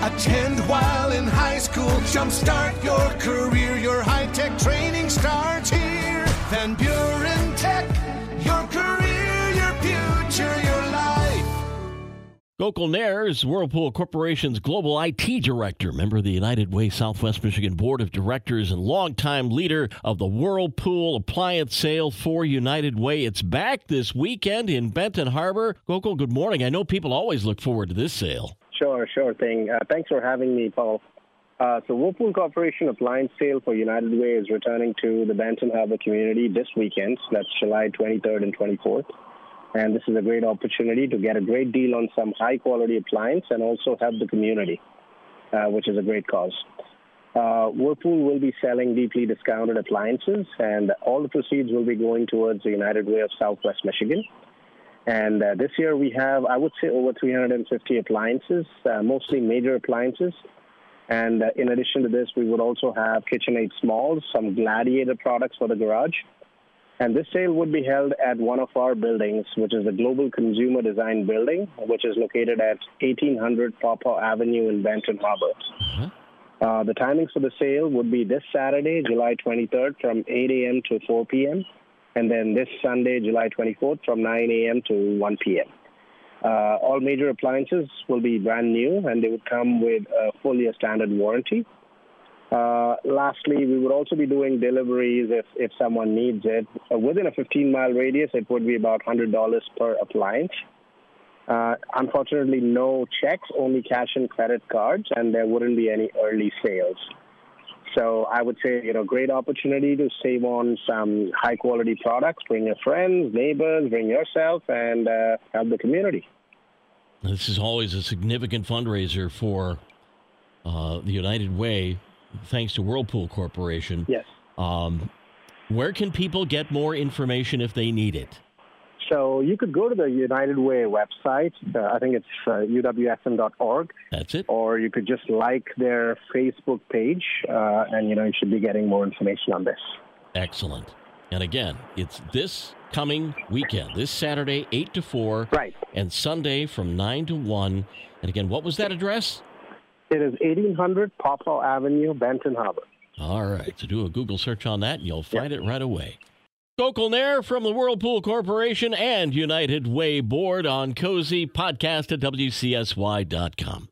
Attend while in high school. Jumpstart your career. Your high tech training starts here. Van Buren Tech. Your career, your future, your life. Gokul Nair is Whirlpool Corporation's global IT director, member of the United Way Southwest Michigan Board of Directors, and longtime leader of the Whirlpool appliance sale for United Way. It's back this weekend in Benton Harbor. Gokul, good morning. I know people always look forward to this sale. Sure, sure thing. Uh, thanks for having me, Paul. Uh, so, Whirlpool Corporation appliance sale for United Way is returning to the Benton Harbor community this weekend. That's July 23rd and 24th. And this is a great opportunity to get a great deal on some high quality appliance and also help the community, uh, which is a great cause. Uh, Whirlpool will be selling deeply discounted appliances, and all the proceeds will be going towards the United Way of Southwest Michigan. And uh, this year we have, I would say, over 350 appliances, uh, mostly major appliances. And uh, in addition to this, we would also have KitchenAid Smalls, some Gladiator products for the garage. And this sale would be held at one of our buildings, which is the Global Consumer Design Building, which is located at 1800 Pawpaw Avenue in Benton Harbor. Uh-huh. Uh, the timings for the sale would be this Saturday, July 23rd, from 8 a.m. to 4 p.m and then this Sunday, July 24th, from 9 a.m. to 1 p.m. Uh, all major appliances will be brand new, and they would come with a fully a standard warranty. Uh, lastly, we would also be doing deliveries if, if someone needs it. Uh, within a 15 mile radius, it would be about $100 per appliance. Uh, unfortunately, no checks, only cash and credit cards, and there wouldn't be any early sales. So I would say, you know, great opportunity to save on some high quality products. Bring your friends, neighbors, bring yourself, and uh, help the community. This is always a significant fundraiser for uh, the United Way, thanks to Whirlpool Corporation. Yes. Um, where can people get more information if they need it? So you could go to the United Way website. Uh, I think it's uh, uwsm.org. That's it. Or you could just like their Facebook page, uh, and you know you should be getting more information on this. Excellent. And again, it's this coming weekend, this Saturday, eight to four, right, and Sunday from nine to one. And again, what was that address? It is 1800 Pawpaw Avenue, Benton Harbor. All right. So do a Google search on that, and you'll find yep. it right away. Gokul Nair from the Whirlpool Corporation and United Way Board on Cozy Podcast at WCSY.com.